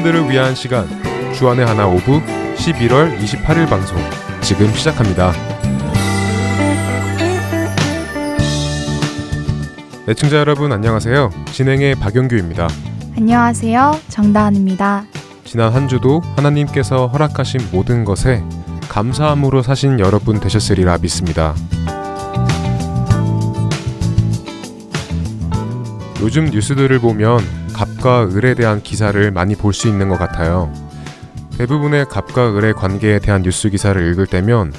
청년들을 위한 시간 주안의 하나 오브 11월 28일 방송 지금 시작합니다. 애청자 여러분 안녕하세요. 진행의 박영규입니다. 안녕하세요. 정다은입니다. 지난 한 주도 하나님께서 허락하신 모든 것에 감사함으로 사신 여러분 되셨으리라 믿습니다. 요즘 뉴스들을 보면 갑과 을에 대한 기사를 많이 볼 수 있는 것 같아요. 대부분의 갑과 을의 관계에 대한 뉴스 기사를 읽을 때면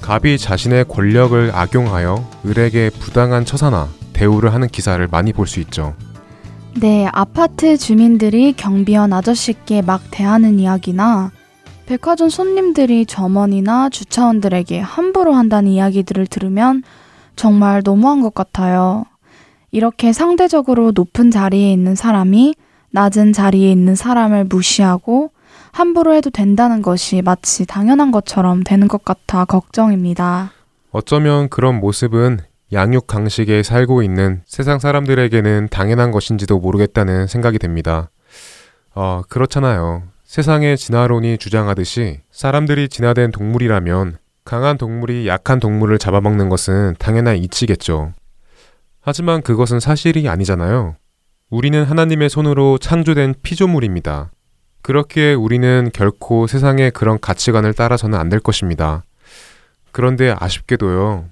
갑이 자신의 권력을 악용하여 을에게 부당한 처사나 대우를 하는 기사를 많이 볼 수 있죠. 네, 아파트 주민들이 경비원 아저씨께 막 대하는 이야기나 백화점 손님들이 점원이나 주차원들에게 함부로 한다는 이야기들을 들으면 정말 너무한 것 같아요. 이렇게 상대적으로 높은 자리에 있는 사람이 낮은 자리에 있는 사람을 무시하고 함부로 해도 된다는 것이 마치 당연한 것처럼 되는 것 같아 걱정입니다. 어쩌면 그런 모습은 양육 강식에 살고 있는 세상 사람들에게는 당연한 것인지도 모르겠다는 생각이 듭니다. 어, 그렇잖아요. 세상의 진화론이 주장하듯이 사람들이 진화된 동물이라면 강한 동물이 약한 동물을 잡아먹는 것은 당연한 이치겠죠. 하지만 그것은 사실이 아니잖아요. 우리는 하나님의 손으로 창조된 피조물입니다. 그렇기에 우리는 결코 세상의 그런 가치관을 따라서는 안 될 것입니다. 그런데 아쉽게도요,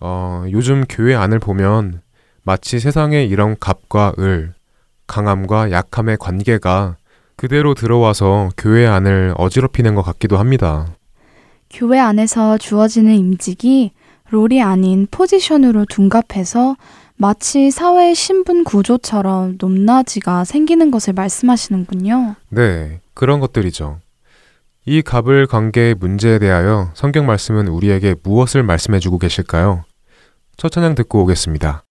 어, 요즘 교회 안을 보면 마치 세상에 이런 갑과 을, 강함과 약함의 관계가 그대로 들어와서 교회 안을 어지럽히는 것 같기도 합니다. 교회 안에서 주어지는 임직이 롤이 아닌 포지션으로 둔갑해서 마치 사회 신분 구조처럼 높낮이가 생기는 것을 말씀하시는군요. 네, 그런 것들이죠. 이 갑을 관계의 문제에 대하여 성경 말씀은 우리에게 무엇을 말씀해 주고 계실까요? 첫 찬양 듣고 오겠습니다.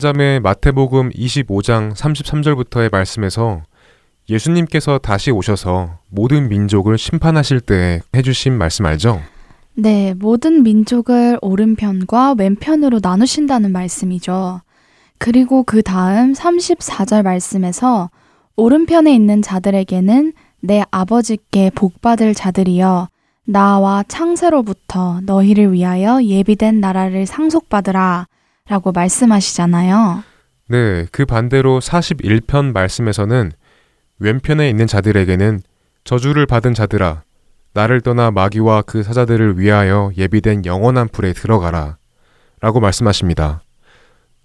잠의 마태복음 25장 33절부터의 말씀에서 예수님께서 다시 오셔서 모든 민족을 심판하실 때 해주신 말씀 알죠? 네, 모든 민족을 오른편과 왼편으로 나누신다는 말씀이죠. 그리고 그 다음 34절 말씀에서 오른편에 있는 자들에게는 내 아버지께 복받을 자들이여 나와 창세로부터 너희를 위하여 예비된 나라를 상속받으라 라고 말씀하시잖아요. 네, 그 반대로 41편 말씀에서는 왼편에 있는 자들에게는 저주를 받은 자들아 나를 떠나 마귀와 그 사자들을 위하여 예비된 영원한 불에 들어가라 라고 말씀하십니다.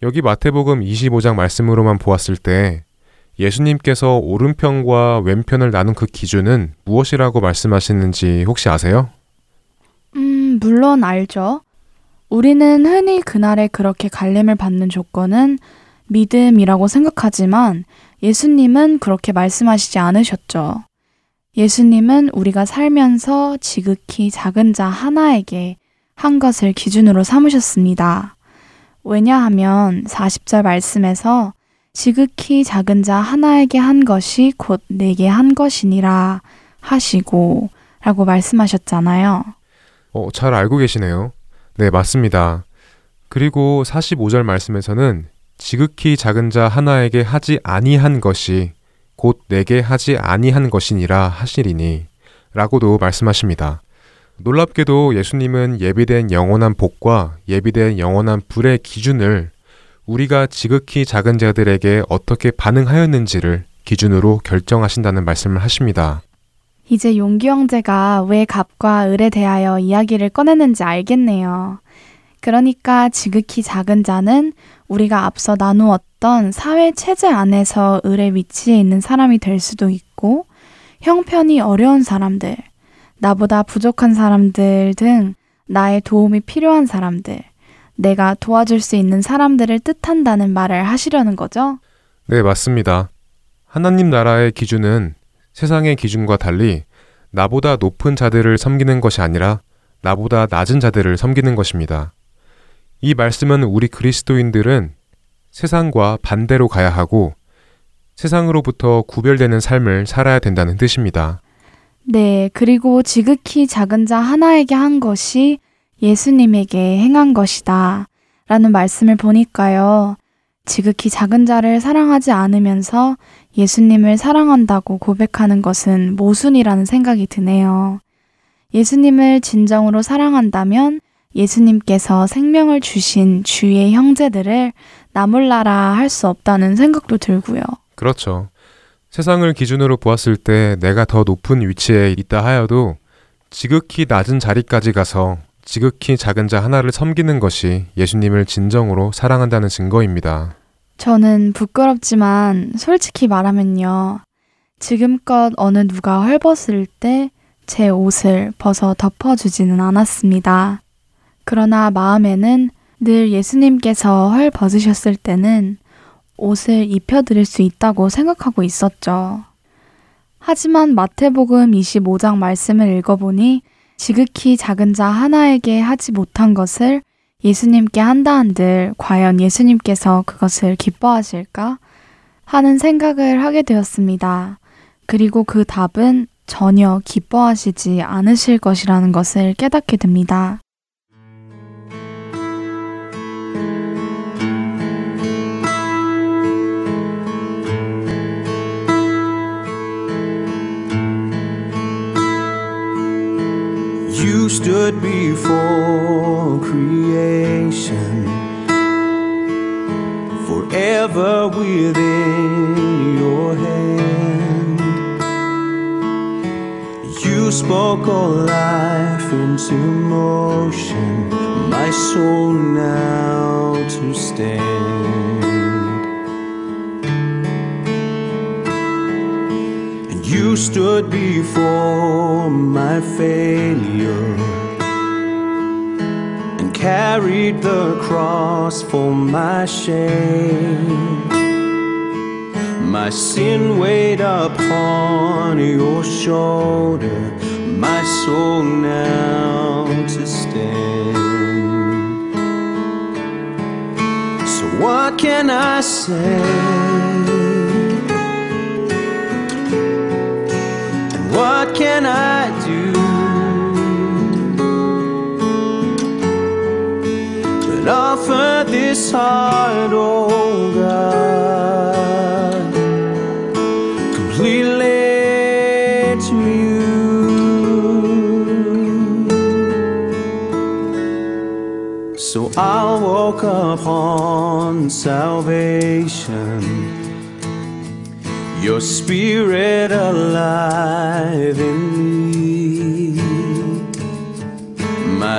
여기 마태복음 25장 말씀으로만 보았을 때 예수님께서 오른편과 왼편을 나눈 그 기준은 무엇이라고 말씀하시는지 혹시 아세요? 음, 물론 알죠. 우리는 흔히 그날에 그렇게 갈림을 받는 조건은 믿음이라고 생각하지만 예수님은 그렇게 말씀하시지 않으셨죠. 예수님은 우리가 살면서 지극히 작은 자 하나에게 한 것을 기준으로 삼으셨습니다. 왜냐하면 40절 말씀에서 지극히 작은 자 하나에게 한 것이 곧 내게 한 것이니라 하시고 라고 말씀하셨잖아요. 어, 잘 알고 계시네요. 네, 맞습니다. 그리고 45절 말씀에서는 지극히 작은 자 하나에게 하지 아니한 것이 곧 내게 하지 아니한 것이니라 하시리니 라고도 말씀하십니다. 놀랍게도 예수님은 예비된 영원한 복과 예비된 영원한 불의 기준을 우리가 지극히 작은 자들에게 어떻게 반응하였는지를 기준으로 결정하신다는 말씀을 하십니다. 이제 용기 형제가 왜 갑과 을에 대하여 이야기를 꺼내는지 알겠네요. 그러니까 지극히 작은 자는 우리가 앞서 나누었던 사회 체제 안에서 을의 위치에 있는 사람이 될 수도 있고 형편이 어려운 사람들, 나보다 부족한 사람들 등 나의 도움이 필요한 사람들, 내가 도와줄 수 있는 사람들을 뜻한다는 말을 하시려는 거죠? 네, 맞습니다. 하나님 나라의 기준은 세상의 기준과 달리 나보다 높은 자들을 섬기는 것이 아니라 나보다 낮은 자들을 섬기는 것입니다. 이 말씀은 우리 그리스도인들은 세상과 반대로 가야 하고 세상으로부터 구별되는 삶을 살아야 된다는 뜻입니다. 네, 그리고 지극히 작은 자 하나에게 한 것이 예수님에게 행한 것이다. 라는 말씀을 보니까요. 지극히 작은 자를 사랑하지 않으면서 예수님을 사랑한다고 고백하는 것은 모순이라는 생각이 드네요. 예수님을 진정으로 사랑한다면 예수님께서 생명을 주신 주의 형제들을 나몰라라 할 수 없다는 생각도 들고요. 그렇죠. 세상을 기준으로 보았을 때 내가 더 높은 위치에 있다 하여도 지극히 낮은 자리까지 가서 지극히 작은 자 하나를 섬기는 것이 예수님을 진정으로 사랑한다는 증거입니다. 저는 부끄럽지만 솔직히 말하면요. 지금껏 어느 누가 헐벗을 때 제 옷을 벗어 덮어주지는 않았습니다. 그러나 마음에는 늘 예수님께서 헐 벗으셨을 때는 옷을 입혀드릴 수 있다고 생각하고 있었죠. 하지만 마태복음 25장 말씀을 읽어보니 지극히 작은 자 하나에게 하지 못한 것을 예수님께 한다 한들 과연 예수님께서 그것을 기뻐하실까? 하는 생각을 하게 되었습니다. 그리고 그 답은 전혀 기뻐하시지 않으실 것이라는 것을 깨닫게 됩니다. You stood before creation, forever within your hand. You spoke all life into motion, my soul now to stand. And you stood before my failure carried the cross for my shame. My sin weighed upon your shoulder, my soul now to stand. So what can I say? And what can I do? But offer this heart, oh God, completely to you. So I'll walk upon salvation, your spirit alive in me,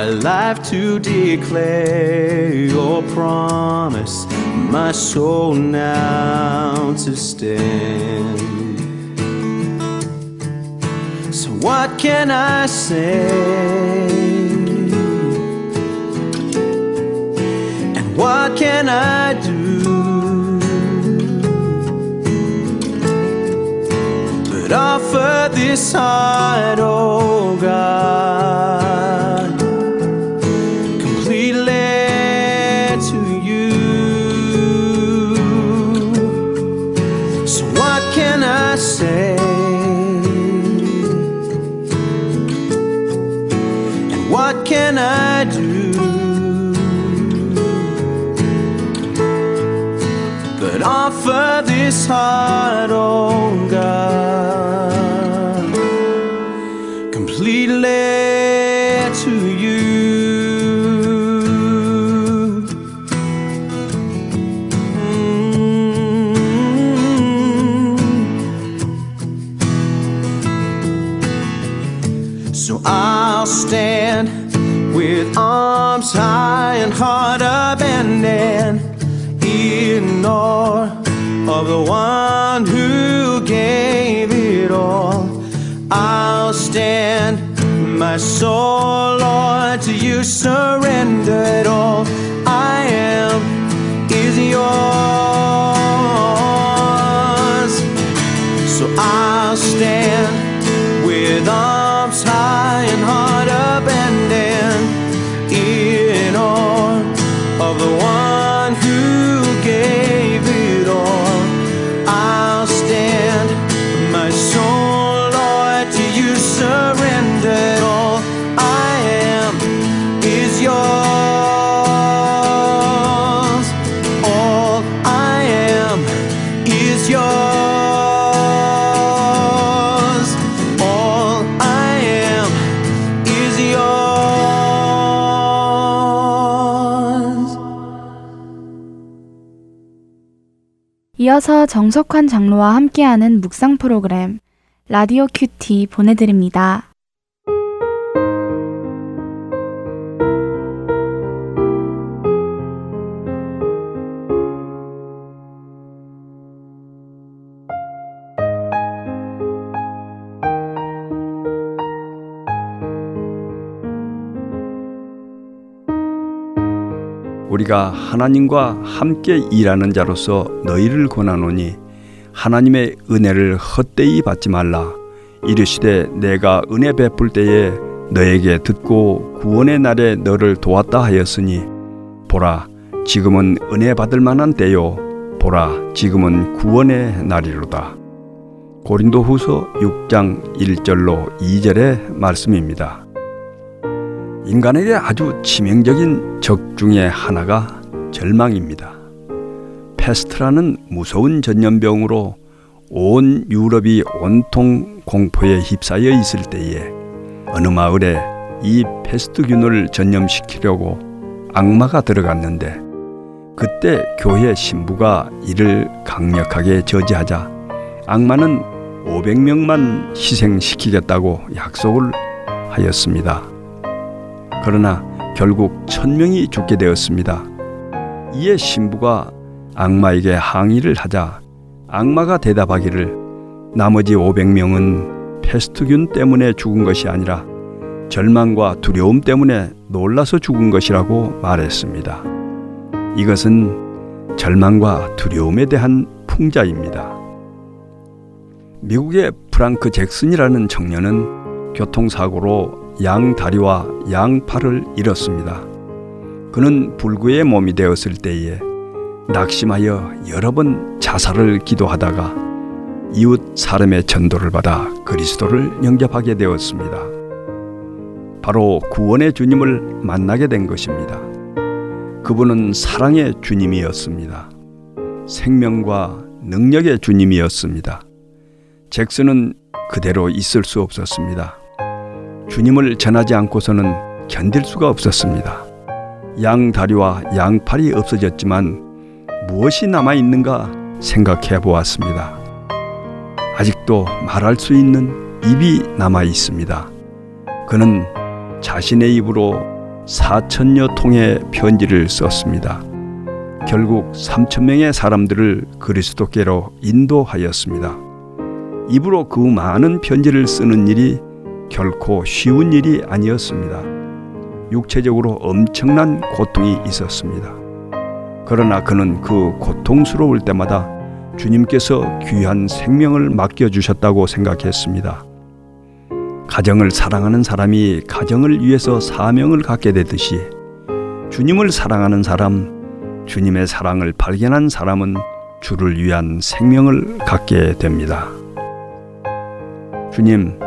my life to declare your promise, my soul now to stand. So, what can I say? And what can I do? But offer this heart, oh God, heart, surrender. 이어서 정석환 장로와 함께하는 묵상 프로그램 라디오 큐티 보내드립니다. 우리가 하나님과 함께 일하는 자로서 너희를 권하노니 하나님의 은혜를 헛되이 받지 말라. 이르시되 내가 은혜 베풀 때에 너에게 듣고 구원의 날에 너를 도왔다 하였으니 보라 지금은 은혜 받을 만한 때요. 보라 지금은 구원의 날이로다. 고린도후서 6장 1절로 2절의 말씀입니다. 인간에게 아주 치명적인 적 중의 하나가 절망입니다. 패스트라는 무서운 전염병으로 온 유럽이 온통 공포에 휩싸여 있을 때에 어느 마을에 이 패스트균을 전염시키려고 악마가 들어갔는데 그때 교회 신부가 이를 강력하게 저지하자 악마는 500명만 희생시키겠다고 약속을 하였습니다. 그러나 결국 천명이 죽게 되었습니다. 이에 신부가 악마에게 항의를 하자 악마가 대답하기를 나머지 500명은 패스트균 때문에 죽은 것이 아니라 절망과 두려움 때문에 놀라서 죽은 것이라고 말했습니다. 이것은 절망과 두려움에 대한 풍자입니다. 미국의 프랑크 잭슨이라는 청년은 교통사고로 양 다리와 양 팔을 잃었습니다. 그는 불구의 몸이 되었을 때에 낙심하여 여러 번 자살을 기도하다가 이웃 사람의 전도를 받아 그리스도를 영접하게 되었습니다. 바로 구원의 주님을 만나게 된 것입니다. 그분은 사랑의 주님이었습니다. 생명과 능력의 주님이었습니다. 잭슨은 그대로 있을 수 없었습니다. 주님을 전하지 않고서는 견딜 수가 없었습니다. 양 다리와 양팔이 없어졌지만 무엇이 남아 있는가 생각해 보았습니다. 아직도 말할 수 있는 입이 남아 있습니다. 그는 자신의 입으로 사천여 통의 편지를 썼습니다. 결국 3천 명의 사람들을 그리스도께로 인도하였습니다. 입으로 그 많은 편지를 쓰는 일이 결코 쉬운 일이 아니었습니다. 육체적으로 엄청난 고통이 있었습니다. 그러나 그는 그 고통스러울 때마다 주님께서 귀한 생명을 맡겨주셨다고 생각했습니다. 가정을 사랑하는 사람이 가정을 위해서 사명을 갖게 되듯이 주님을 사랑하는 사람, 주님의 사랑을 발견한 사람은 주를 위한 생명을 갖게 됩니다. 주님,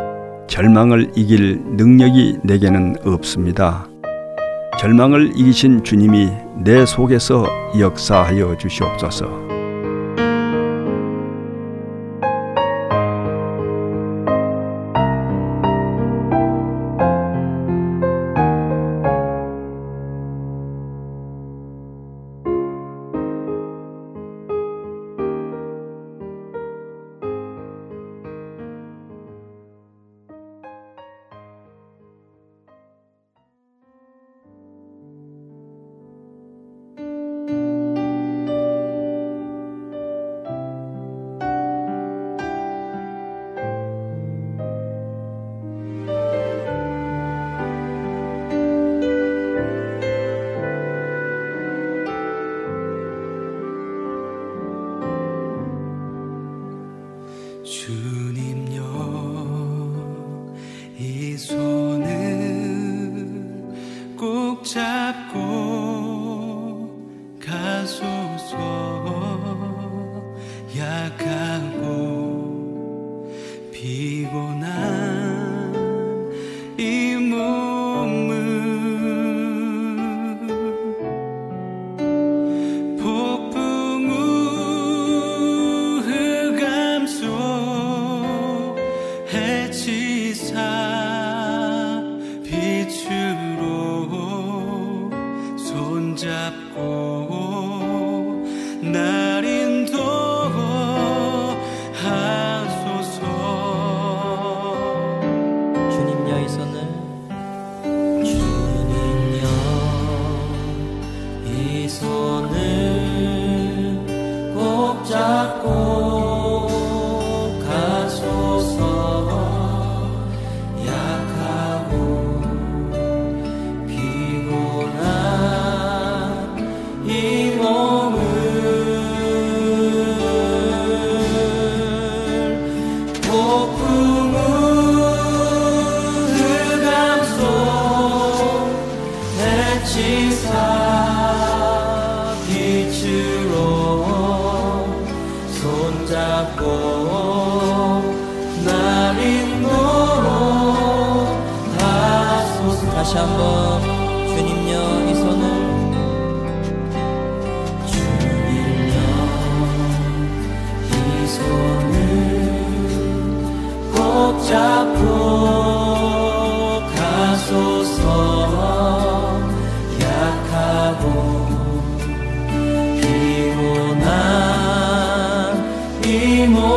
절망을 이길 능력이 내게는 없습니다. 절망을 이기신 주님이 내 속에서 역사하여 주시옵소서. 去 주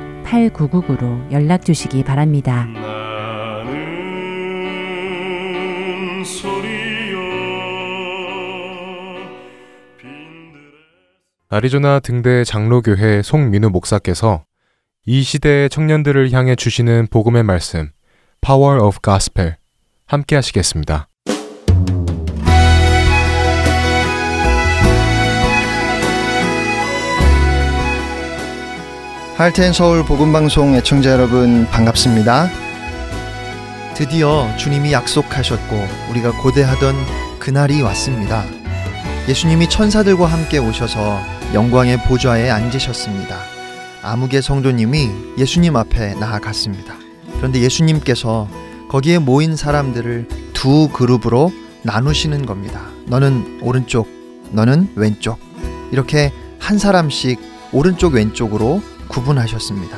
8999로 연락 주시기 바랍니다. 아리조나 등대 장로교회 송민우 목사께서 이 시대의 청년들을 향해 주시는 복음의 말씀 Power of Gospel 함께 하시겠습니다. 할텐 서울 복음방송 애청자 여러분 반갑습니다. 드디어 주님이 약속하셨고 우리가 고대하던 그날이 왔습니다. 예수님이 천사들과 함께 오셔서 영광의 보좌에 앉으셨습니다. 아무개 성도님이 예수님 앞에 나아갔습니다. 그런데 예수님께서 거기에 모인 사람들을 두 그룹으로 나누시는 겁니다. 너는 오른쪽, 너는 왼쪽. 이렇게 한 사람씩 오른쪽 왼쪽으로 구분하셨습니다.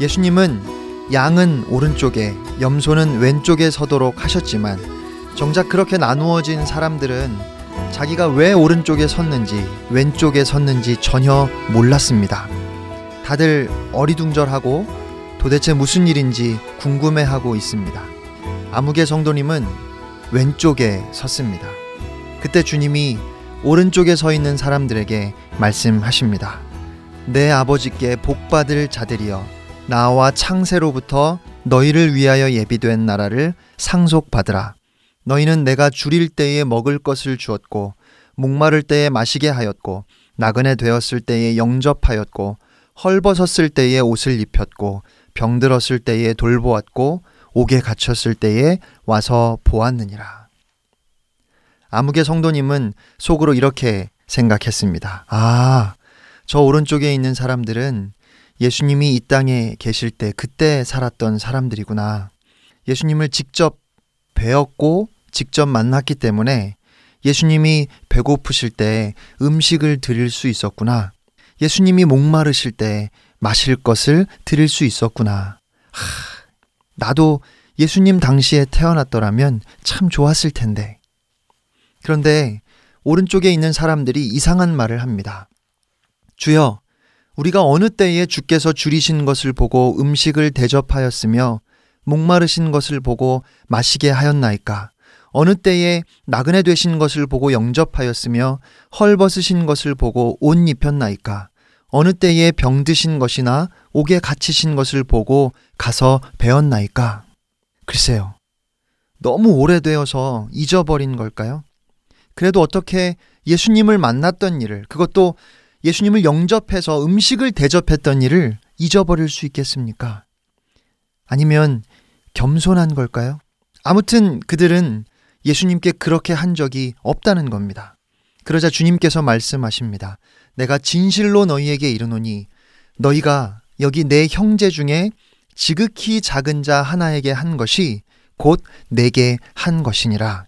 예수님은 양은 오른쪽에, 염소는 왼쪽에 서도록 하셨지만 정작 그렇게 나누어진 사람들은 자기가 왜 오른쪽에 섰는지, 왼쪽에 섰는지 전혀 몰랐습니다. 다들 어리둥절하고 도대체 무슨 일인지 궁금해하고 있습니다. 아무개 성도님은 왼쪽에 섰습니다. 그때 주님이 오른쪽에 서 있는 사람들에게 말씀하십니다. 내 아버지께 복받을 자들이여 나와 창세로부터 너희를 위하여 예비된 나라를 상속받으라. 너희는 내가 줄일 때에 먹을 것을 주었고 목마를 때에 마시게 하였고 나그네 되었을 때에 영접하였고 헐벗었을 때에 옷을 입혔고 병들었을 때에 돌보았고 옥에 갇혔을 때에 와서 보았느니라. 아무개 성도님은 속으로 이렇게 생각했습니다. 아, 저 오른쪽에 있는 사람들은 예수님이 이 땅에 계실 때 그때 살았던 사람들이구나. 예수님을 직접 배웠고 직접 만났기 때문에 예수님이 배고프실 때 음식을 드릴 수 있었구나. 예수님이 목마르실 때 마실 것을 드릴 수 있었구나. 하, 나도 예수님 당시에 태어났더라면 참 좋았을 텐데. 그런데 오른쪽에 있는 사람들이 이상한 말을 합니다. 주여, 우리가 어느 때에 주께서 줄이신 것을 보고 음식을 대접하였으며 목마르신 것을 보고 마시게 하였나이까? 어느 때에 나그네 되신 것을 보고 영접하였으며 헐벗으신 것을 보고 옷 입혔나이까? 어느 때에 병드신 것이나 옥에 갇히신 것을 보고 가서 배웠나이까? 글쎄요. 너무 오래되어서 잊어버린 걸까요? 그래도 어떻게 예수님을 만났던 일을, 그것도 예수님을 영접해서 음식을 대접했던 일을 잊어버릴 수 있겠습니까? 아니면 겸손한 걸까요? 아무튼 그들은 예수님께 그렇게 한 적이 없다는 겁니다. 그러자 주님께서 말씀하십니다. 내가 진실로 너희에게 이르노니 너희가 여기 내 형제 중에 지극히 작은 자 하나에게 한 것이 곧 내게 한 것이니라.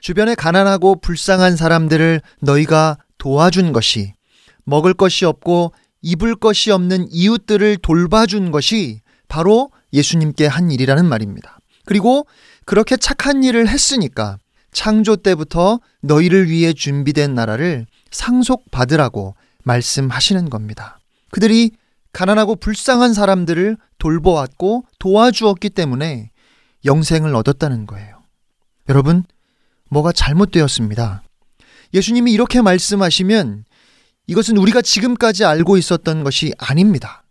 주변에 가난하고 불쌍한 사람들을 너희가 도와준 것이 먹을 것이 없고 입을 것이 없는 이웃들을 돌봐준 것이 바로 예수님께 한 일이라는 말입니다. 그리고 그렇게 착한 일을 했으니까 창조 때부터 너희를 위해 준비된 나라를 상속받으라고 말씀하시는 겁니다. 그들이 가난하고 불쌍한 사람들을 돌보았고 도와주었기 때문에 영생을 얻었다는 거예요. 여러분, 뭐가 잘못되었습니다. 예수님이 이렇게 말씀하시면 이것은 우리가 지금까지 알고 있었던 것이 아닙니다.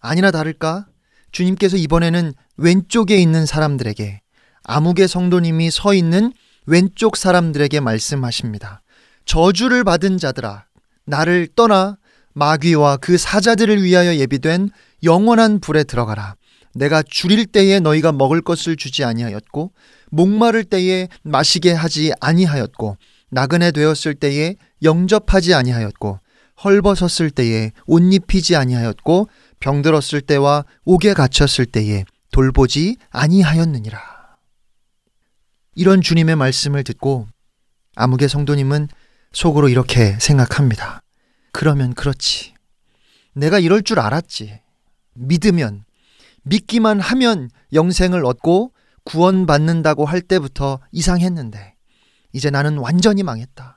아니나 다를까 주님께서 이번에는 왼쪽에 있는 사람들에게 아무개 성도님이 서 있는 왼쪽 사람들에게 말씀하십니다. 저주를 받은 자들아 나를 떠나 마귀와 그 사자들을 위하여 예비된 영원한 불에 들어가라. 내가 줄일 때에 너희가 먹을 것을 주지 아니하였고 목마를 때에 마시게 하지 아니하였고 나그네 되었을 때에 영접하지 아니하였고 헐벗었을 때에 옷 입히지 아니하였고 병들었을 때와 옥에 갇혔을 때에 돌보지 아니하였느니라. 이런 주님의 말씀을 듣고 아무개 성도님은 속으로 이렇게 생각합니다. 그러면 그렇지. 내가 이럴 줄 알았지. 믿으면, 믿기만 하면 영생을 얻고 구원받는다고 할 때부터 이상했는데, 이제 나는 완전히 망했다.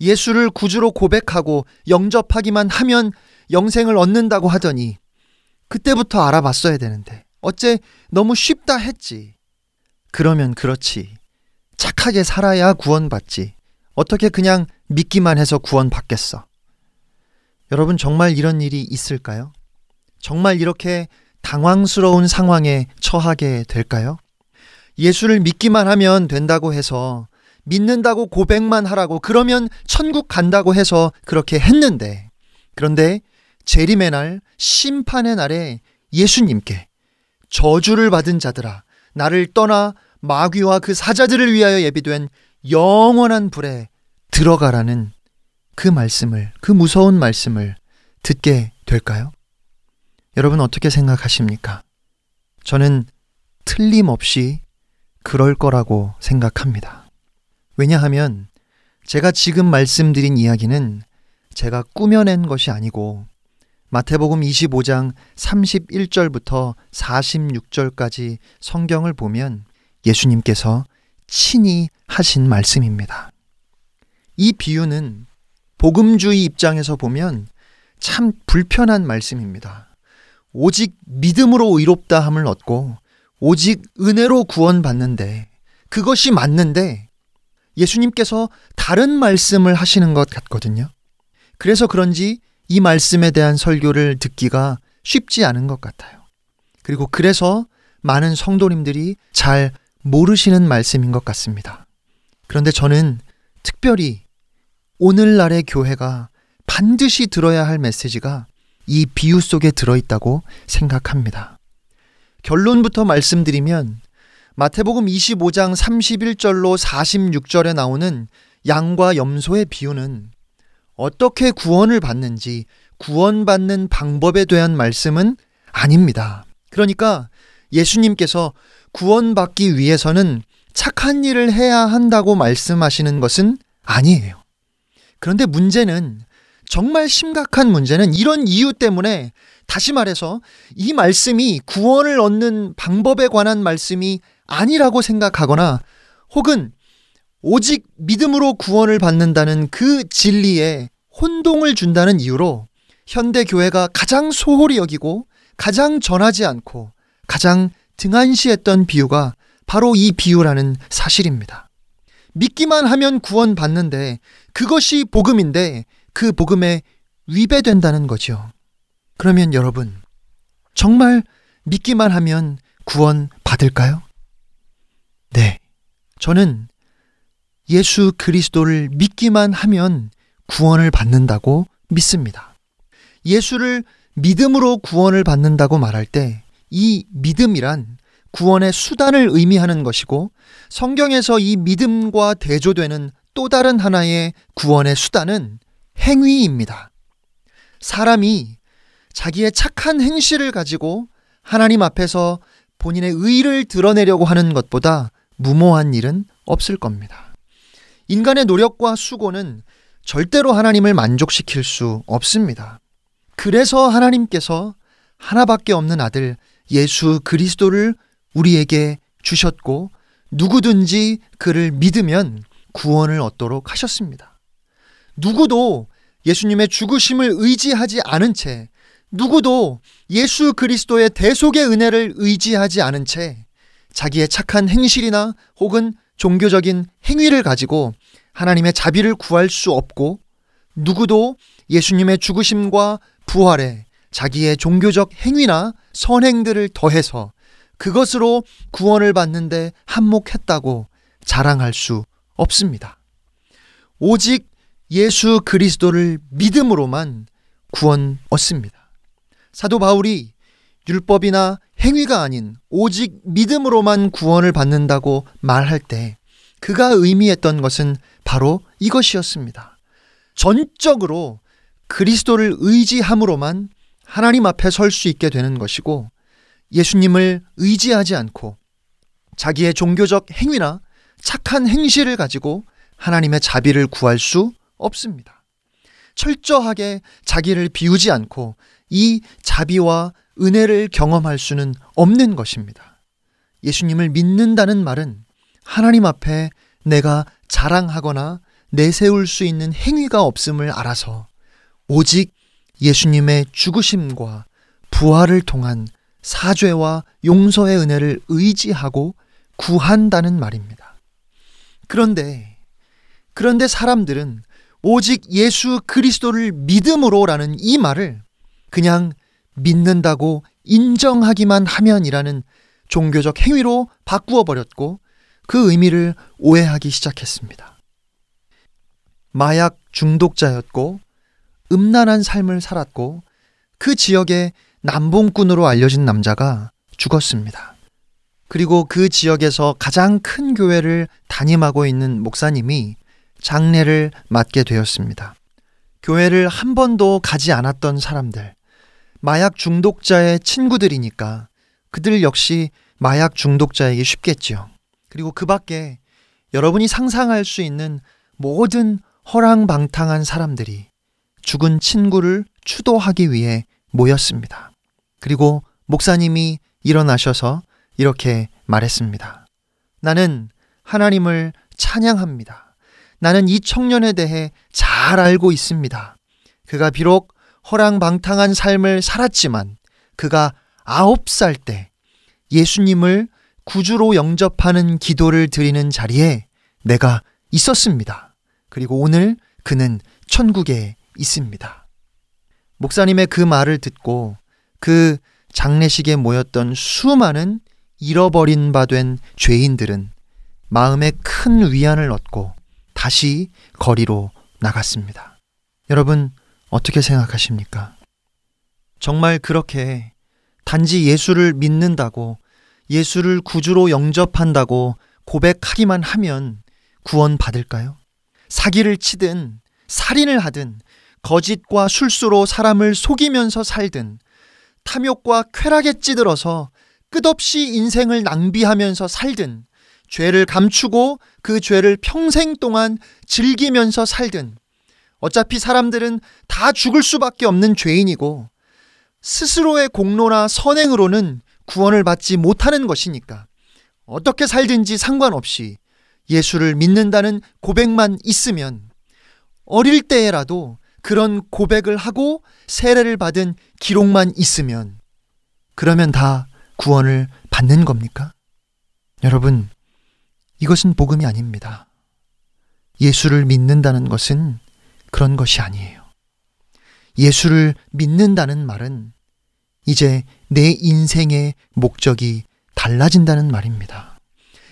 예수를 구주로 고백하고 영접하기만 하면 영생을 얻는다고 하더니, 그때부터 알아봤어야 되는데, 어째 너무 쉽다 했지. 그러면 그렇지. 착하게 살아야 구원받지. 어떻게 그냥 믿기만 해서 구원받겠어. 여러분 정말 이런 일이 있을까요? 정말 이렇게 당황스러운 상황에 처하게 될까요? 예수를 믿기만 하면 된다고 해서 믿는다고 고백만 하라고 그러면 천국 간다고 해서 그렇게 했는데 그런데 재림의 날 심판의 날에 예수님께 저주를 받은 자들아 나를 떠나 마귀와 그 사자들을 위하여 예비된 영원한 불에 들어가라는 그 말씀을, 그 무서운 말씀을 듣게 될까요? 여러분 어떻게 생각하십니까? 저는 틀림없이 그럴 거라고 생각합니다. 왜냐하면 제가 지금 말씀드린 이야기는 제가 꾸며낸 것이 아니고 마태복음 25장 31절부터 46절까지 성경을 보면 예수님께서 친히 하신 말씀입니다. 이 비유는 복음주의 입장에서 보면 참 불편한 말씀입니다. 오직 믿음으로 의롭다 함을 얻고 오직 은혜로 구원받는데 그것이 맞는데 예수님께서 다른 말씀을 하시는 것 같거든요. 그래서 그런지 이 말씀에 대한 설교를 듣기가 쉽지 않은 것 같아요. 그리고 그래서 많은 성도님들이 잘 모르시는 말씀인 것 같습니다. 그런데 저는 특별히 오늘날의 교회가 반드시 들어야 할 메시지가 이 비유 속에 들어있다고 생각합니다. 결론부터 말씀드리면 마태복음 25장 31절로 46절에 나오는 양과 염소의 비유는 어떻게 구원을 받는지 구원받는 방법에 대한 말씀은 아닙니다. 그러니까 예수님께서 구원받기 위해서는 착한 일을 해야 한다고 말씀하시는 것은 아니에요. 그런데 문제는 정말 심각한 문제는 이런 이유 때문에 다시 말해서 이 말씀이 구원을 얻는 방법에 관한 말씀이 아니라고 생각하거나 혹은 오직 믿음으로 구원을 받는다는 그 진리에 혼동을 준다는 이유로 현대 교회가 가장 소홀히 여기고 가장 전하지 않고 가장 등한시했던 비유가 바로 이 비유라는 사실입니다. 믿기만 하면 구원받는데 그것이 복음인데 그 복음에 위배된다는 거죠. 그러면 여러분, 정말 믿기만 하면 구원 받을까요? 네. 저는 예수 그리스도를 믿기만 하면 구원을 받는다고 믿습니다. 예수를 믿음으로 구원을 받는다고 말할 때 이 믿음이란 구원의 수단을 의미하는 것이고 성경에서 이 믿음과 대조되는 또 다른 하나의 구원의 수단은 행위입니다. 사람이 자기의 착한 행실을 가지고 하나님 앞에서 본인의 의를 드러내려고 하는 것보다 무모한 일은 없을 겁니다. 인간의 노력과 수고는 절대로 하나님을 만족시킬 수 없습니다. 그래서 하나님께서 하나밖에 없는 아들 예수 그리스도를 우리에게 주셨고 누구든지 그를 믿으면 구원을 얻도록 하셨습니다. 누구도 예수님의 죽으심을 의지하지 않은 채 누구도 예수 그리스도의 대속의 은혜를 의지하지 않은 채 자기의 착한 행실이나 혹은 종교적인 행위를 가지고 하나님의 자비를 구할 수 없고 누구도 예수님의 죽으심과 부활에 자기의 종교적 행위나 선행들을 더해서 그것으로 구원을 받는데 한몫했다고 자랑할 수 없습니다. 오직 예수 그리스도를 믿음으로만 구원 얻습니다. 사도 바울이 율법이나 행위가 아닌 오직 믿음으로만 구원을 받는다고 말할 때 그가 의미했던 것은 바로 이것이었습니다. 전적으로 그리스도를 의지함으로만 하나님 앞에 설 수 있게 되는 것이고 예수님을 의지하지 않고 자기의 종교적 행위나 착한 행실을 가지고 하나님의 자비를 구할 수 없습니다. 철저하게 자기를 비우지 않고 이 자비와 은혜를 경험할 수는 없는 것입니다. 예수님을 믿는다는 말은 하나님 앞에 내가 자랑하거나 내세울 수 있는 행위가 없음을 알아서 오직 예수님의 죽으심과 부활을 통한 사죄와 용서의 은혜를 의지하고 구한다는 말입니다. 그런데, 그런데 사람들은 오직 예수 그리스도를 믿음으로라는 이 말을 그냥 믿는다고 인정하기만 하면이라는 종교적 행위로 바꾸어 버렸고 그 의미를 오해하기 시작했습니다. 마약 중독자였고 음란한 삶을 살았고 그 지역의 남봉꾼으로 알려진 남자가 죽었습니다. 그리고 그 지역에서 가장 큰 교회를 담임하고 있는 목사님이 장례를 맡게 되었습니다. 교회를 한 번도 가지 않았던 사람들, 마약 중독자의 친구들이니까 그들 역시 마약 중독자에게 쉽겠지요. 그리고 그 밖에 여러분이 상상할 수 있는 모든 허랑방탕한 사람들이 죽은 친구를 추도하기 위해 모였습니다. 그리고 목사님이 일어나셔서 이렇게 말했습니다. 나는 하나님을 찬양합니다. 나는 이 청년에 대해 잘 알고 있습니다. 그가 비록 허랑방탕한 삶을 살았지만 그가 아홉 살 때 예수님을 구주로 영접하는 기도를 드리는 자리에 내가 있었습니다. 그리고 오늘 그는 천국에 있습니다. 목사님의 그 말을 듣고 그 장례식에 모였던 수많은 잃어버린 바 된 죄인들은 마음에 큰 위안을 얻고 다시 거리로 나갔습니다. 여러분, 어떻게 생각하십니까? 정말 그렇게 단지 예수를 믿는다고 예수를 구주로 영접한다고 고백하기만 하면 구원 받을까요? 사기를 치든 살인을 하든 거짓과 술수로 사람을 속이면서 살든 탐욕과 쾌락에 찌들어서 끝없이 인생을 낭비하면서 살든 죄를 감추고 그 죄를 평생 동안 즐기면서 살든 어차피 사람들은 다 죽을 수밖에 없는 죄인이고 스스로의 공로나 선행으로는 구원을 받지 못하는 것이니까 어떻게 살든지 상관없이 예수를 믿는다는 고백만 있으면 어릴 때에라도 그런 고백을 하고 세례를 받은 기록만 있으면 그러면 다 구원을 받는 겁니까? 여러분, 이것은 복음이 아닙니다. 예수를 믿는다는 것은 그런 것이 아니에요. 예수를 믿는다는 말은 이제 내 인생의 목적이 달라진다는 말입니다.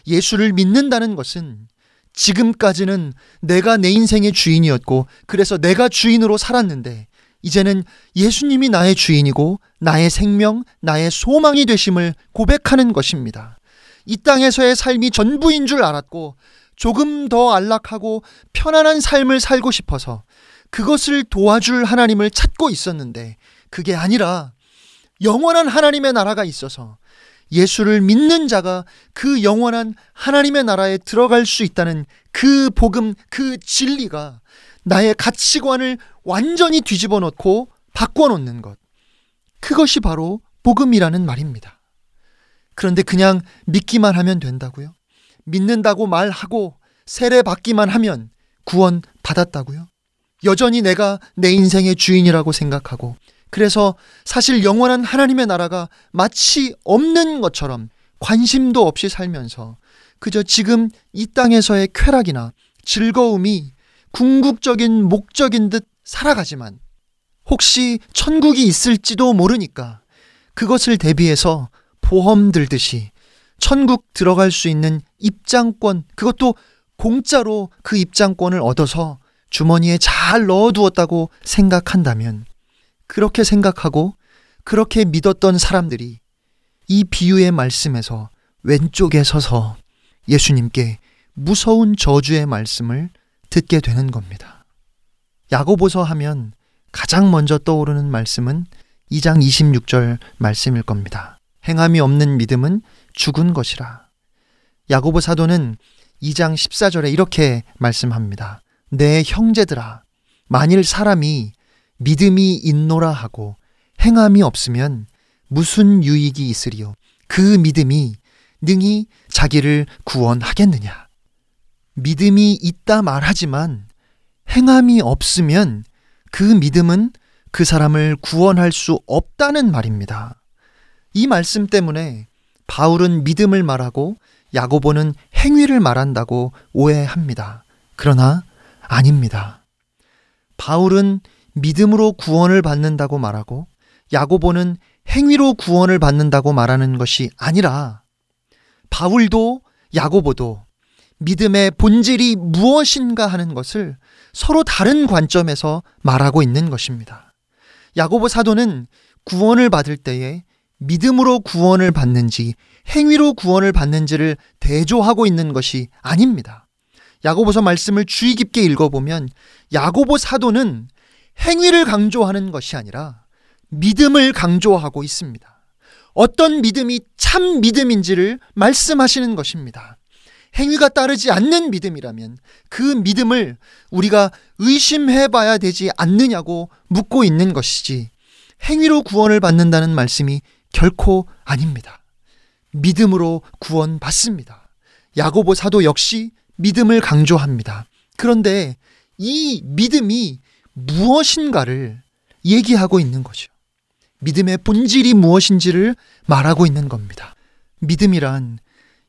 예수를 믿는다는 것은 지금까지는 내가 내 인생의 주인이었고, 그래서 내가 주인으로 살았는데, 이제는 예수님이 나의 주인이고, 나의 생명, 나의 소망이 되심을 고백하는 것입니다. 이 땅에서의 삶이 전부인 줄 알았고, 조금 더 안락하고 편안한 삶을 살고 싶어서 그것을 도와줄 하나님을 찾고 있었는데, 그게 아니라 영원한 하나님의 나라가 있어서 예수를 믿는 자가 그 영원한 하나님의 나라에 들어갈 수 있다는 그 복음, 그 진리가 나의 가치관을 완전히 뒤집어 놓고 바꿔 놓는 것. 그것이 바로 복음이라는 말입니다. 그런데 그냥 믿기만 하면 된다고요? 믿는다고 말하고 세례 받기만 하면 구원 받았다고요? 여전히 내가 내 인생의 주인이라고 생각하고 그래서 사실 영원한 하나님의 나라가 마치 없는 것처럼 관심도 없이 살면서 그저 지금 이 땅에서의 쾌락이나 즐거움이 궁극적인 목적인 듯 살아가지만 혹시 천국이 있을지도 모르니까 그것을 대비해서 보험 들듯이 천국 들어갈 수 있는 입장권, 그것도 공짜로 그 입장권을 얻어서 주머니에 잘 넣어두었다고 생각한다면 그렇게 생각하고 그렇게 믿었던 사람들이 이 비유의 말씀에서 왼쪽에 서서 예수님께 무서운 저주의 말씀을 듣게 되는 겁니다. 야고보서 하면 가장 먼저 떠오르는 말씀은 2장 26절 말씀일 겁니다. 행함이 없는 믿음은 죽은 것이라. 야고보 사도는 2장 14절에 이렇게 말씀합니다. 내 형제들아 만일 사람이 믿음이 있노라 하고 행함이 없으면 무슨 유익이 있으리요 그 믿음이 능히 자기를 구원하겠느냐 믿음이 있다 말하지만 행함이 없으면 그 믿음은 그 사람을 구원할 수 없다는 말입니다. 이 말씀 때문에 바울은 믿음을 말하고 야고보는 행위를 말한다고 오해합니다. 그러나 아닙니다. 바울은 믿음으로 구원을 받는다고 말하고 야고보는 행위로 구원을 받는다고 말하는 것이 아니라 바울도 야고보도 믿음의 본질이 무엇인가 하는 것을 서로 다른 관점에서 말하고 있는 것입니다. 야고보 사도는 구원을 받을 때에 믿음으로 구원을 받는지 행위로 구원을 받는지를 대조하고 있는 것이 아닙니다. 야고보서 말씀을 주의 깊게 읽어보면 야고보 사도는 행위를 강조하는 것이 아니라 믿음을 강조하고 있습니다. 어떤 믿음이 참 믿음인지를 말씀하시는 것입니다. 행위가 따르지 않는 믿음이라면 그 믿음을 우리가 의심해 봐야 되지 않느냐고 묻고 있는 것이지 행위로 구원을 받는다는 말씀이 결코 아닙니다. 믿음으로 구원받습니다. 야고보 사도 역시 믿음을 강조합니다. 그런데 이 믿음이 무엇인가를 얘기하고 있는 거죠. 믿음의 본질이 무엇인지를 말하고 있는 겁니다. 믿음이란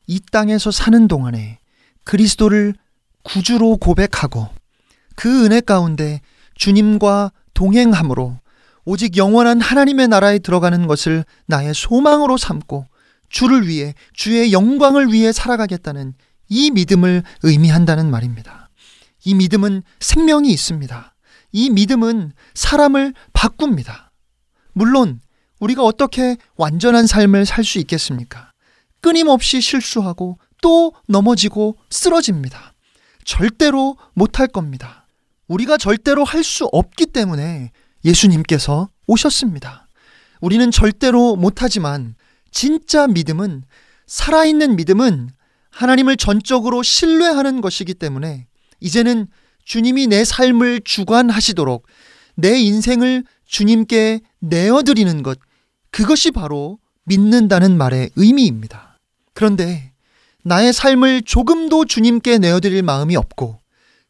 이 땅에서 사는 동안에 그리스도를 구주로 고백하고 그 은혜 가운데 주님과 동행함으로 오직 영원한 하나님의 나라에 들어가는 것을 나의 소망으로 삼고 주를 위해 주의 영광을 위해 살아가겠다는 이 믿음을 의미한다는 말입니다. 이 믿음은 생명이 있습니다. 이 믿음은 사람을 바꿉니다. 물론 우리가 어떻게 완전한 삶을 살 수 있겠습니까? 끊임없이 실수하고 또 넘어지고 쓰러집니다. 절대로 못할 겁니다. 우리가 절대로 할 수 없기 때문에 예수님께서 오셨습니다. 우리는 절대로 못하지만 진짜 믿음은 살아있는 믿음은 하나님을 전적으로 신뢰하는 것이기 때문에 이제는 주님이 내 삶을 주관하시도록 내 인생을 주님께 내어드리는 것, 그것이 바로 믿는다는 말의 의미입니다. 그런데 나의 삶을 조금도 주님께 내어드릴 마음이 없고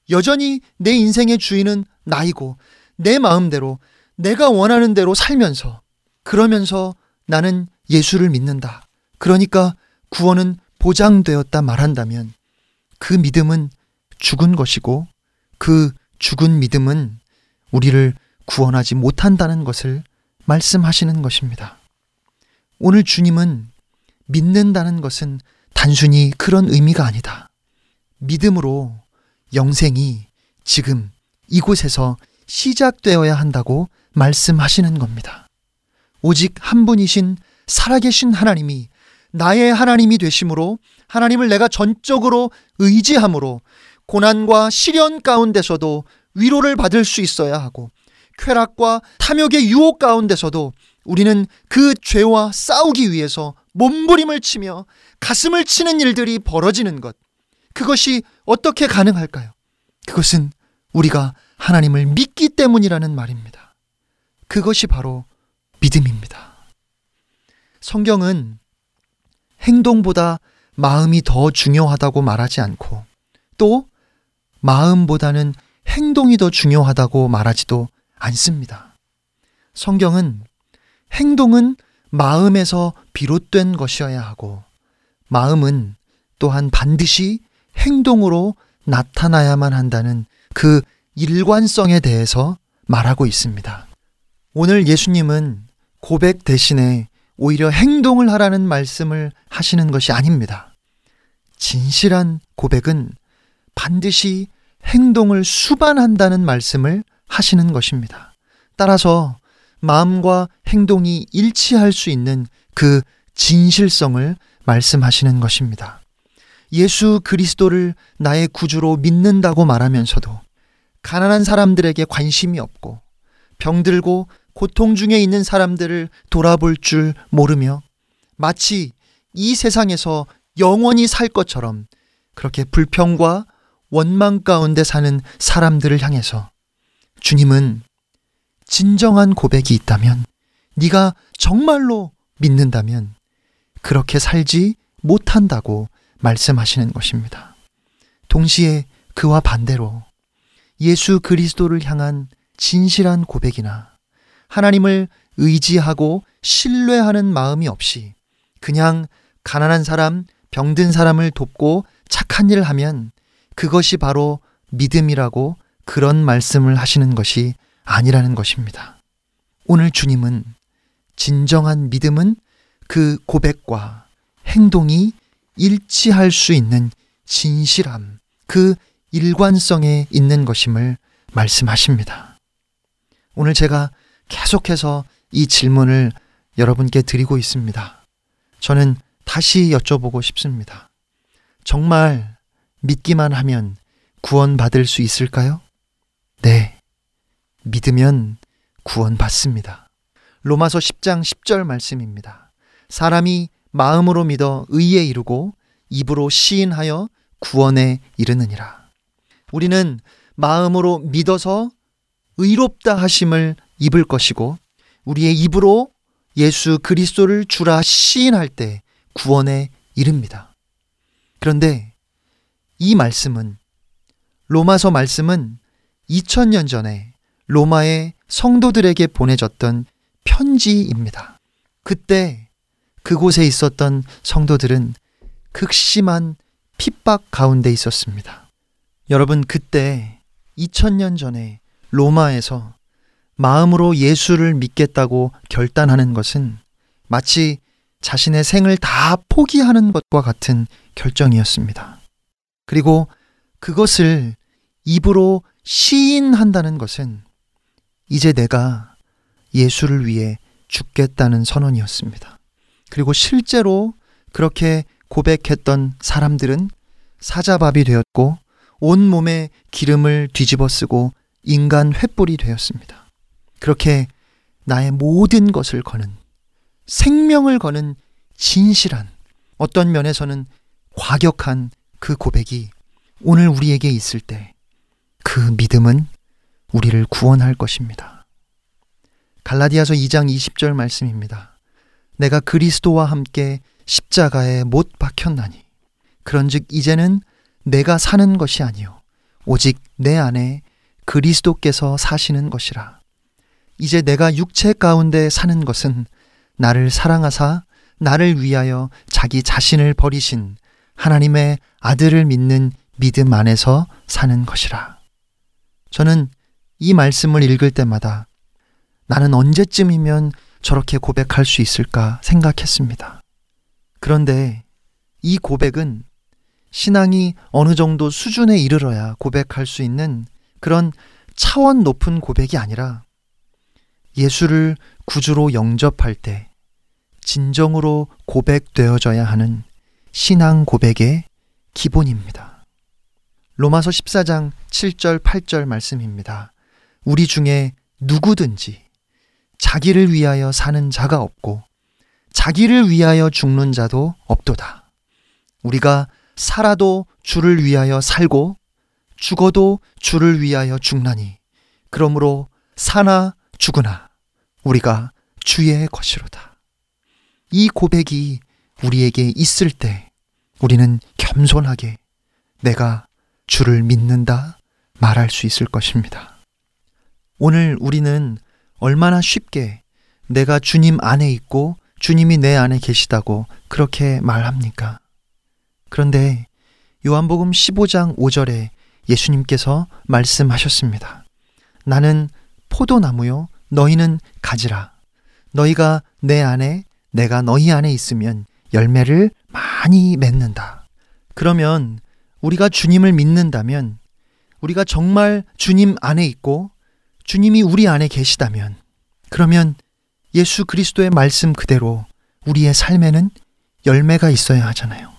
여전히 내 인생의 주인은 나이고 내 마음대로 내가 원하는 대로 살면서 그러면서 나는 예수를 믿는다. 그러니까 구원은 보장되었다 말한다면 그 믿음은 죽은 것이고 그 죽은 믿음은 우리를 구원하지 못한다는 것을 말씀하시는 것입니다. 오늘 주님은 믿는다는 것은 단순히 그런 의미가 아니다. 믿음으로 영생이 지금 이곳에서 시작되어야 한다고 말씀하시는 겁니다. 오직 한 분이신 살아계신 하나님이 나의 하나님이 되심으로 하나님을 내가 전적으로 의지함으로 고난과 시련 가운데서도 위로를 받을 수 있어야 하고 쾌락과 탐욕의 유혹 가운데서도 우리는 그 죄와 싸우기 위해서 몸부림을 치며 가슴을 치는 일들이 벌어지는 것. 그것이 어떻게 가능할까요? 그것은 우리가 하나님을 믿기 때문이라는 말입니다. 그것이 바로 믿음입니다. 성경은 행동보다 마음이 더 중요하다고 말하지 않고 또 마음보다는 행동이 더 중요하다고 말하지도 않습니다. 성경은 행동은 마음에서 비롯된 것이어야 하고 마음은 또한 반드시 행동으로 나타나야만 한다는 그 일관성에 대해서 말하고 있습니다. 오늘 예수님은 고백 대신에 오히려 행동을 하라는 말씀을 하시는 것이 아닙니다. 진실한 고백은 반드시 행동을 수반한다는 말씀을 하시는 것입니다. 따라서 마음과 행동이 일치할 수 있는 그 진실성을 말씀하시는 것입니다. 예수 그리스도를 나의 구주로 믿는다고 말하면서도 가난한 사람들에게 관심이 없고 병들고 고통 중에 있는 사람들을 돌아볼 줄 모르며 마치 이 세상에서 영원히 살 것처럼 그렇게 불평과 원망 가운데 사는 사람들을 향해서 주님은 진정한 고백이 있다면 네가 정말로 믿는다면 그렇게 살지 못한다고 말씀하시는 것입니다. 동시에 그와 반대로 예수 그리스도를 향한 진실한 고백이나 하나님을 의지하고 신뢰하는 마음이 없이 그냥 가난한 사람, 병든 사람을 돕고 착한 일을 하면 그것이 바로 믿음이라고 그런 말씀을 하시는 것이 아니라는 것입니다. 오늘 주님은 진정한 믿음은 그 고백과 행동이 일치할 수 있는 진실함, 그 일관성에 있는 것임을 말씀하십니다. 오늘 제가 계속해서 이 질문을 여러분께 드리고 있습니다. 저는 다시 여쭤보고 싶습니다. 정말 믿기만 하면 구원받을 수 있을까요? 네. 믿으면 구원받습니다. 로마서 10장 10절 말씀입니다. 사람이 마음으로 믿어 의에 이르고 입으로 시인하여 구원에 이르느니라. 우리는 마음으로 믿어서 의롭다 하심을 입을 것이고 우리의 입으로 예수 그리스도를 주라 시인할 때 구원에 이릅니다. 그런데 이 말씀은 로마서 말씀은 2000년 전에 로마의 성도들에게 보내졌던 편지입니다. 그때 그곳에 있었던 성도들은 극심한 핍박 가운데 있었습니다. 여러분, 그때 2000년 전에 로마에서 마음으로 예수를 믿겠다고 결단하는 것은 마치 자신의 생을 다 포기하는 것과 같은 결정이었습니다. 그리고 그것을 입으로 시인한다는 것은 이제 내가 예수를 위해 죽겠다는 선언이었습니다. 그리고 실제로 그렇게 고백했던 사람들은 사자밥이 되었고 온 몸에 기름을 뒤집어 쓰고 인간 횃불이 되었습니다. 그렇게 나의 모든 것을 거는 생명을 거는 진실한 어떤 면에서는 과격한 그 고백이 오늘 우리에게 있을 때 그 믿음은 우리를 구원할 것입니다. 갈라디아서 2장 20절 말씀입니다. 내가 그리스도와 함께 십자가에 못 박혔나니 그런즉 이제는 내가 사는 것이 아니요 오직 내 안에 그리스도께서 사시는 것이라. 이제 내가 육체 가운데 사는 것은 나를 사랑하사 나를 위하여 자기 자신을 버리신 하나님의 아들을 믿는 믿음 안에서 사는 것이라. 저는 이 말씀을 읽을 때마다 나는 언제쯤이면 저렇게 고백할 수 있을까 생각했습니다. 그런데 이 고백은 신앙이 어느 정도 수준에 이르러야 고백할 수 있는 그런 차원 높은 고백이 아니라 예수를 구주로 영접할 때 진정으로 고백되어져야 하는 신앙 고백의 기본입니다. 로마서 14장 7절 8절 말씀입니다. 우리 중에 누구든지 자기를 위하여 사는 자가 없고 자기를 위하여 죽는 자도 없도다. 우리가 살아도 주를 위하여 살고 죽어도 주를 위하여 죽나니 그러므로 사나 죽으나 우리가 주의 것이로다. 이 고백이 우리에게 있을 때 우리는 겸손하게 내가 주를 믿는다 말할 수 있을 것입니다. 오늘 우리는 얼마나 쉽게 내가 주님 안에 있고 주님이 내 안에 계시다고 그렇게 말합니까? 그런데 요한복음 15장 5절에 예수님께서 말씀하셨습니다. 나는 포도나무요, 너희는 가지라. 너희가 내 안에, 내가 너희 안에 있으면 열매를 많이 맺는다. 그러면 우리가 주님을 믿는다면, 우리가 정말 주님 안에 있고, 주님이 우리 안에 계시다면, 그러면 예수 그리스도의 말씀 그대로 우리의 삶에는 열매가 있어야 하잖아요.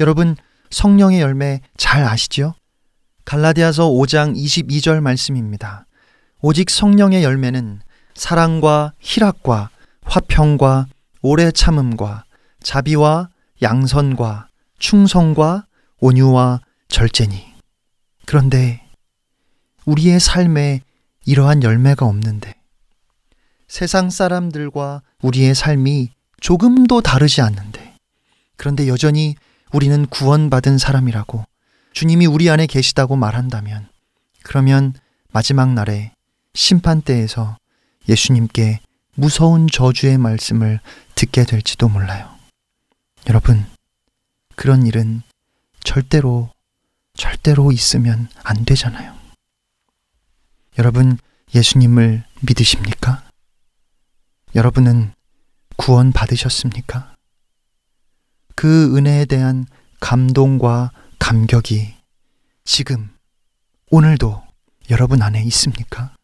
여러분, 성령의 열매 잘 아시죠? 갈라디아서 5장 22절 말씀입니다. 오직 성령의 열매는 사랑과 희락과 화평과 오래 참음과 자비와 양선과 충성과 온유와 절제니. 그런데 우리의 삶에 이러한 열매가 없는데 세상 사람들과 우리의 삶이 조금도 다르지 않는데 그런데 여전히 우리는 구원받은 사람이라고 주님이 우리 안에 계시다고 말한다면 그러면 마지막 날에 심판대에서 예수님께 무서운 저주의 말씀을 듣게 될지도 몰라요. 여러분, 그런 일은 절대로, 절대로 있으면 안 되잖아요. 여러분, 예수님을 믿으십니까? 여러분은 구원 받으셨습니까? 그 은혜에 대한 감동과 감격이 지금, 오늘도 여러분 안에 있습니까?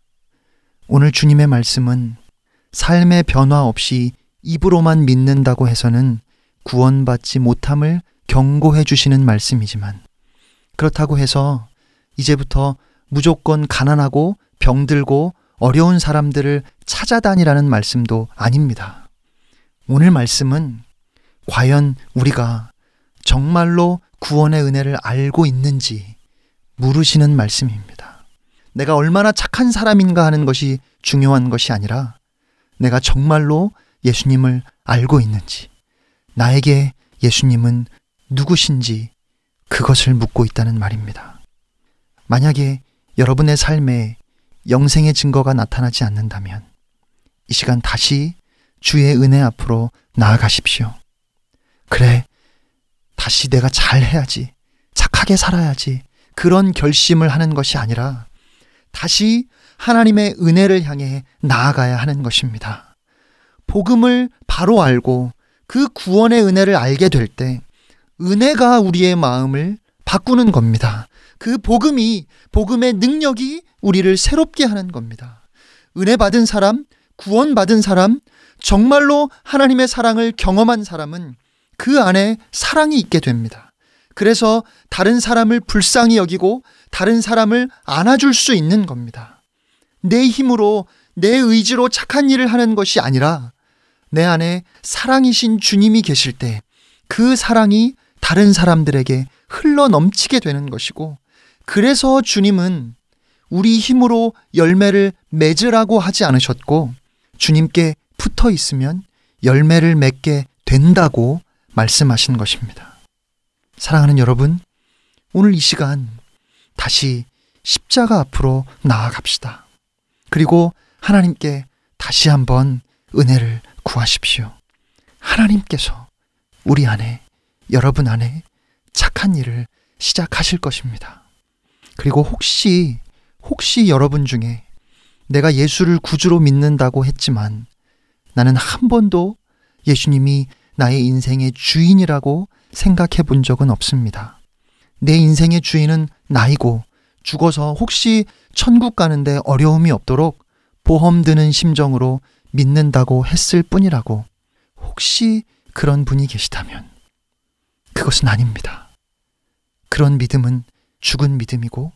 오늘 주님의 말씀은 삶의 변화 없이 입으로만 믿는다고 해서는 구원받지 못함을 경고해 주시는 말씀이지만 그렇다고 해서 이제부터 무조건 가난하고 병들고 어려운 사람들을 찾아다니라는 말씀도 아닙니다. 오늘 말씀은 과연 우리가 정말로 구원의 은혜를 알고 있는지 물으시는 말씀입니다. 내가 얼마나 착한 사람인가 하는 것이 중요한 것이 아니라 내가 정말로 예수님을 알고 있는지, 나에게 예수님은 누구신지 그것을 묻고 있다는 말입니다. 만약에 여러분의 삶에 영생의 증거가 나타나지 않는다면 이 시간 다시 주의 은혜 앞으로 나아가십시오. 그래, 다시 내가 잘 해야지, 착하게 살아야지, 그런 결심을 하는 것이 아니라 다시 하나님의 은혜를 향해 나아가야 하는 것입니다. 복음을 바로 알고 그 구원의 은혜를 알게 될 때 은혜가 우리의 마음을 바꾸는 겁니다. 그 복음이 복음의 능력이 우리를 새롭게 하는 겁니다. 은혜 받은 사람, 구원 받은 사람, 정말로 하나님의 사랑을 경험한 사람은 그 안에 사랑이 있게 됩니다. 그래서 다른 사람을 불쌍히 여기고 다른 사람을 안아줄 수 있는 겁니다. 내 힘으로 내 의지로 착한 일을 하는 것이 아니라 내 안에 사랑이신 주님이 계실 때 그 사랑이 다른 사람들에게 흘러 넘치게 되는 것이고 그래서 주님은 우리 힘으로 열매를 맺으라고 하지 않으셨고 주님께 붙어 있으면 열매를 맺게 된다고 말씀하신 것입니다. 사랑하는 여러분, 오늘 이 시간 다시 십자가 앞으로 나아갑시다. 그리고 하나님께 다시 한번 은혜를 구하십시오. 하나님께서 우리 안에, 여러분 안에 착한 일을 시작하실 것입니다. 그리고 혹시, 혹시 여러분 중에 내가 예수를 구주로 믿는다고 했지만 나는 한 번도 예수님이 나의 인생의 주인이라고 생각해 본 적은 없습니다. 내 인생의 주인은 나이고 죽어서 혹시 천국 가는데 어려움이 없도록 보험 드는 심정으로 믿는다고 했을 뿐이라고 혹시 그런 분이 계시다면 그것은 아닙니다. 그런 믿음은 죽은 믿음이고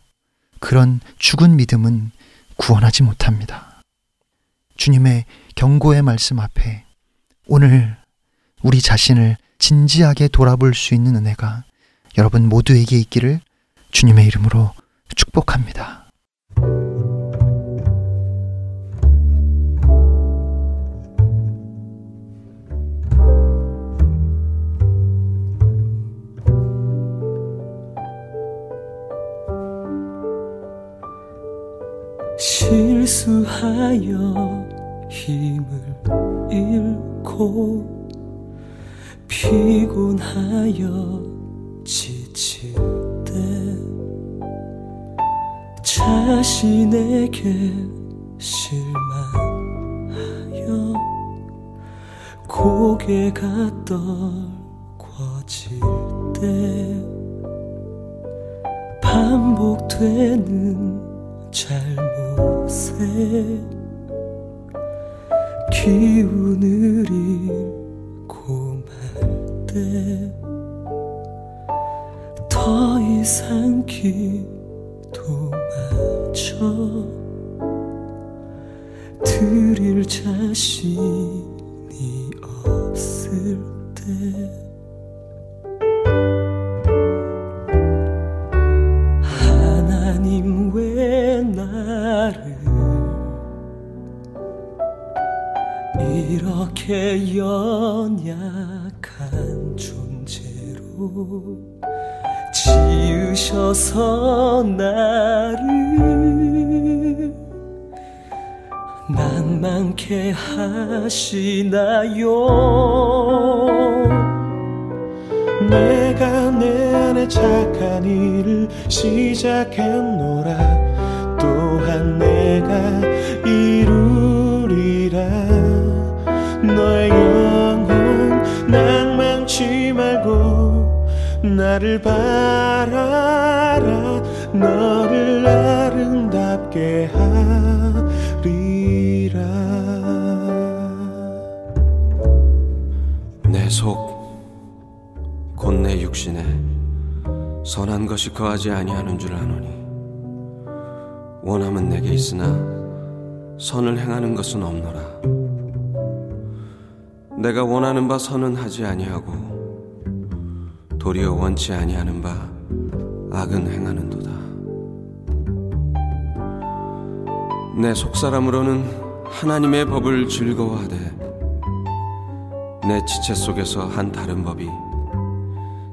그런 죽은 믿음은 구원하지 못합니다. 주님의 경고의 말씀 앞에 오늘 우리 자신을 진지하게 돌아볼 수 있는 은혜가 여러분 모두에게 있기를 주님의 이름으로 축복합니다. 실수하여 힘을 잃고 피곤하여 지칠 때 자신에게 실망하여 고개가 떨궈질 때 반복되는 잘못에 기운을 잃고 말때 더 이상 기도마저 드릴 자신이 없을 때 하나님 왜 나를 이렇게 연약한 존재로 지으셔서 나를. 낭만케 하시나요? 내가 내 안에 착한 일을 시작했노라. 또한 내가 이루리라. 너의 영혼 말고 나를 바라라. 너를 아름답게 하리라. 내 속 곧 내 육신에 선한 것이 거하지 아니하는 줄 아노니 원함은 내게 있으나 선을 행하는 것은 없노라. 내가 원하는 바 선은 하지 아니하고 도리어 원치 아니하는 바 악은 행하는도다 내 속사람으로는 하나님의 법을 즐거워하되 내 지체 속에서 한 다른 법이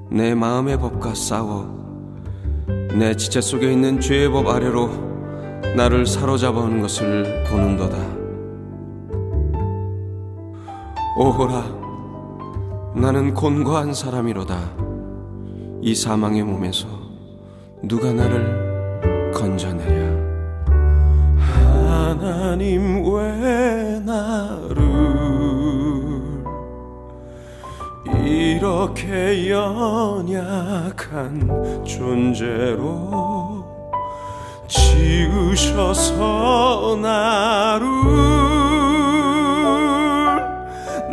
내 마음의 법과 싸워 내 지체 속에 있는 죄의 법 아래로 나를 사로잡아 오는 것을 보는도다. 오호라, 나는 곤고한 사람이로다. 이 사망의 몸에서 누가 나를 건져내랴. 하나님 왜 나를 이렇게 연약한 존재로 지으셔서 나를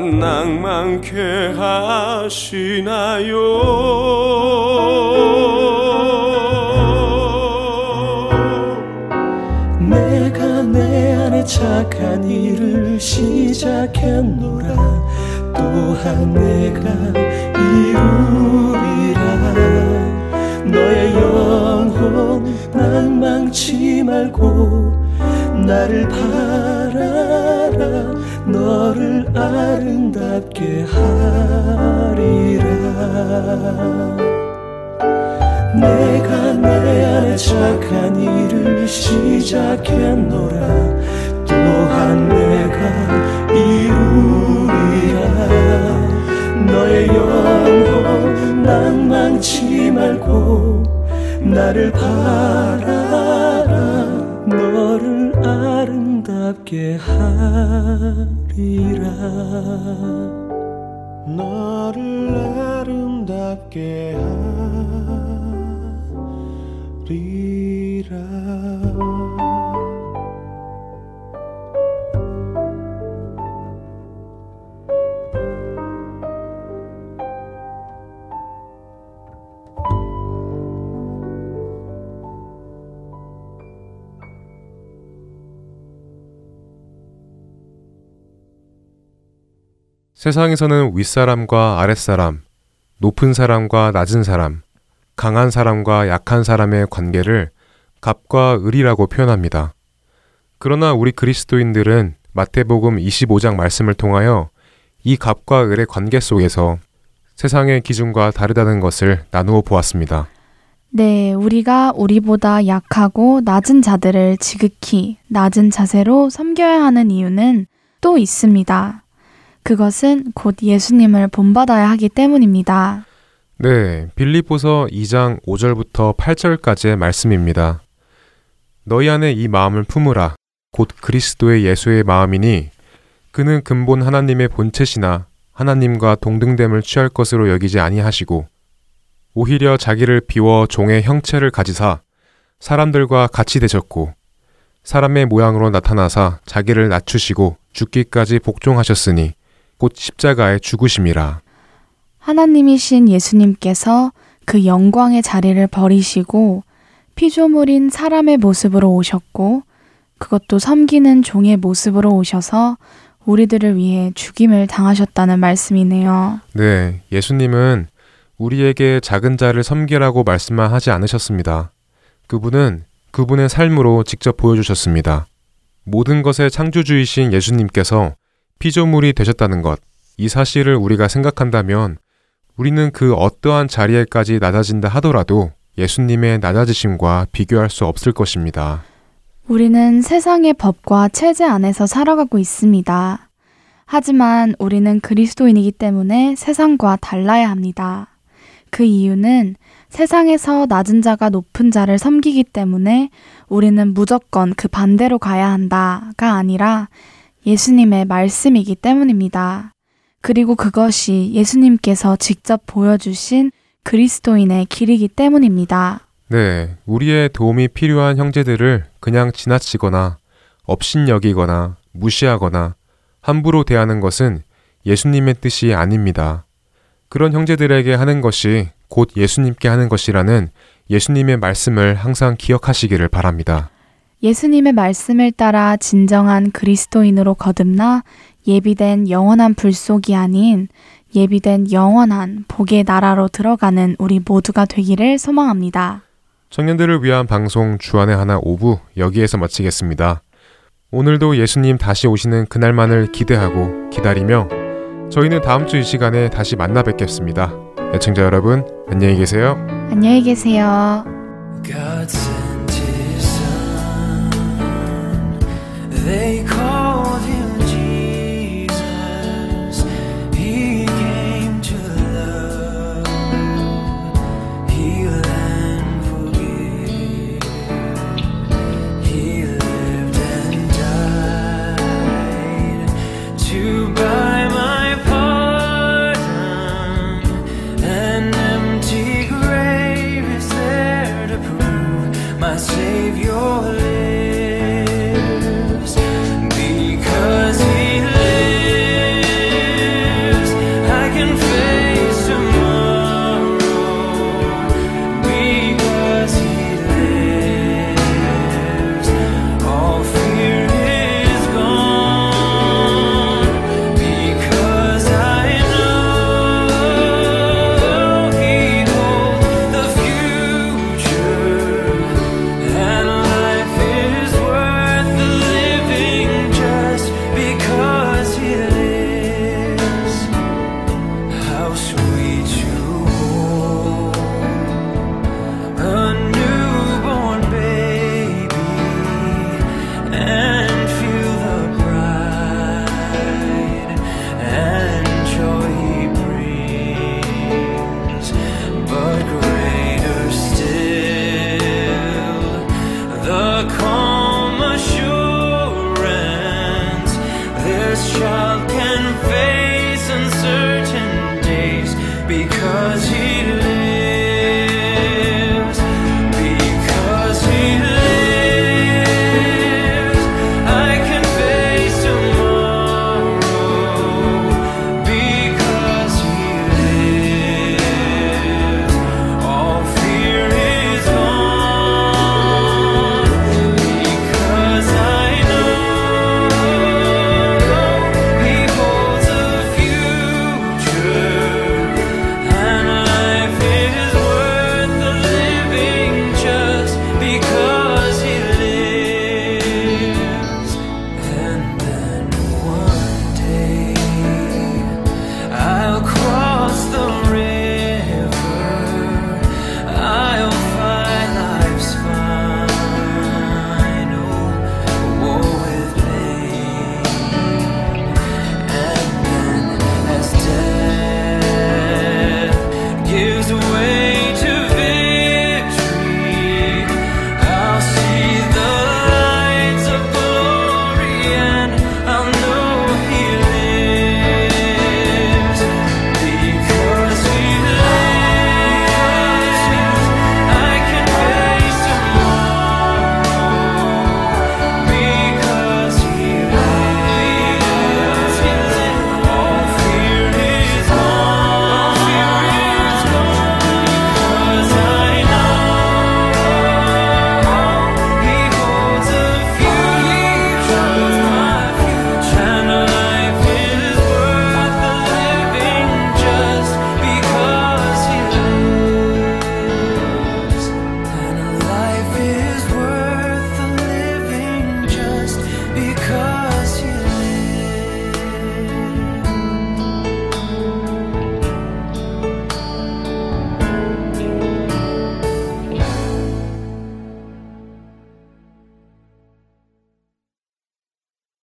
낭만케 하시나요? 내가 내 안에 착한 일을 시작했노라. 또한 내가 이루리라. 너의 영혼 낭 망치 말고 나를 바라라. 너를 아름답게 하리라. 내가 내 안에 착한 일을 시작했노라. 또한 내가 이루리라. 너의 영혼 낭망치 말고 나를 바라라. 너를 아름답게 하 리라 너를 아름답게 하리라 세상에서는 윗사람과 아랫사람, 높은 사람과 낮은 사람, 강한 사람과 약한 사람의 관계를 갑과 을이라고 표현합니다. 그러나 우리 그리스도인들은 마태복음 25장 말씀을 통하여 이 갑과 을의 관계 속에서 세상의 기준과 다르다는 것을 나누어 보았습니다. 네, 우리가 우리보다 약하고 낮은 자들을 지극히 낮은 자세로 섬겨야 하는 이유는 또 있습니다. 그것은 곧 예수님을 본받아야 하기 때문입니다. 네, 빌립보서 2장 5절부터 8절까지의 말씀입니다. 너희 안에 이 마음을 품으라. 곧 그리스도의 예수의 마음이니 그는 근본 하나님의 본체시나 하나님과 동등됨을 취할 것으로 여기지 아니하시고 오히려 자기를 비워 종의 형체를 가지사 사람들과 같이 되셨고 사람의 모양으로 나타나사 자기를 낮추시고 죽기까지 복종하셨으니 곧 십자가에 죽으심이라. 하나님이신 예수님께서 그 영광의 자리를 버리시고 피조물인 사람의 모습으로 오셨고 그것도 섬기는 종의 모습으로 오셔서 우리들을 위해 죽임을 당하셨다는 말씀이네요. 네, 예수님은 우리에게 작은 자를 섬기라고 말씀만 하지 않으셨습니다. 그분은 그분의 삶으로 직접 보여주셨습니다. 모든 것의 창조주이신 예수님께서 피조물이 되셨다는 것, 이 사실을 우리가 생각한다면 우리는 그 어떠한 자리에까지 낮아진다 하더라도 예수님의 낮아지심과 비교할 수 없을 것입니다. 우리는 세상의 법과 체제 안에서 살아가고 있습니다. 하지만 우리는 그리스도인이기 때문에 세상과 달라야 합니다. 그 이유는 세상에서 낮은 자가 높은 자를 섬기기 때문에 우리는 무조건 그 반대로 가야 한다가 아니라 예수님의 말씀이기 때문입니다. 그리고 그것이 예수님께서 직접 보여주신 그리스도인의 길이기 때문입니다. 네, 우리의 도움이 필요한 형제들을 그냥 지나치거나 업신여기거나 무시하거나 함부로 대하는 것은 예수님의 뜻이 아닙니다. 그런 형제들에게 하는 것이 곧 예수님께 하는 것이라는 예수님의 말씀을 항상 기억하시기를 바랍니다. 예수님의 말씀을 따라 진정한 그리스도인으로 거듭나 예비된 영원한 불속이 아닌 예비된 영원한 복의 나라로 들어가는 우리 모두가 되기를 소망합니다. 청년들을 위한 방송 주안의 하나 오부 여기에서 마치겠습니다. 오늘도 예수님 다시 오시는 그날만을 기대하고 기다리며 저희는 다음 주 이 시간에 다시 만나 뵙겠습니다. 애청자 여러분, 안녕히 계세요. 안녕히 계세요. They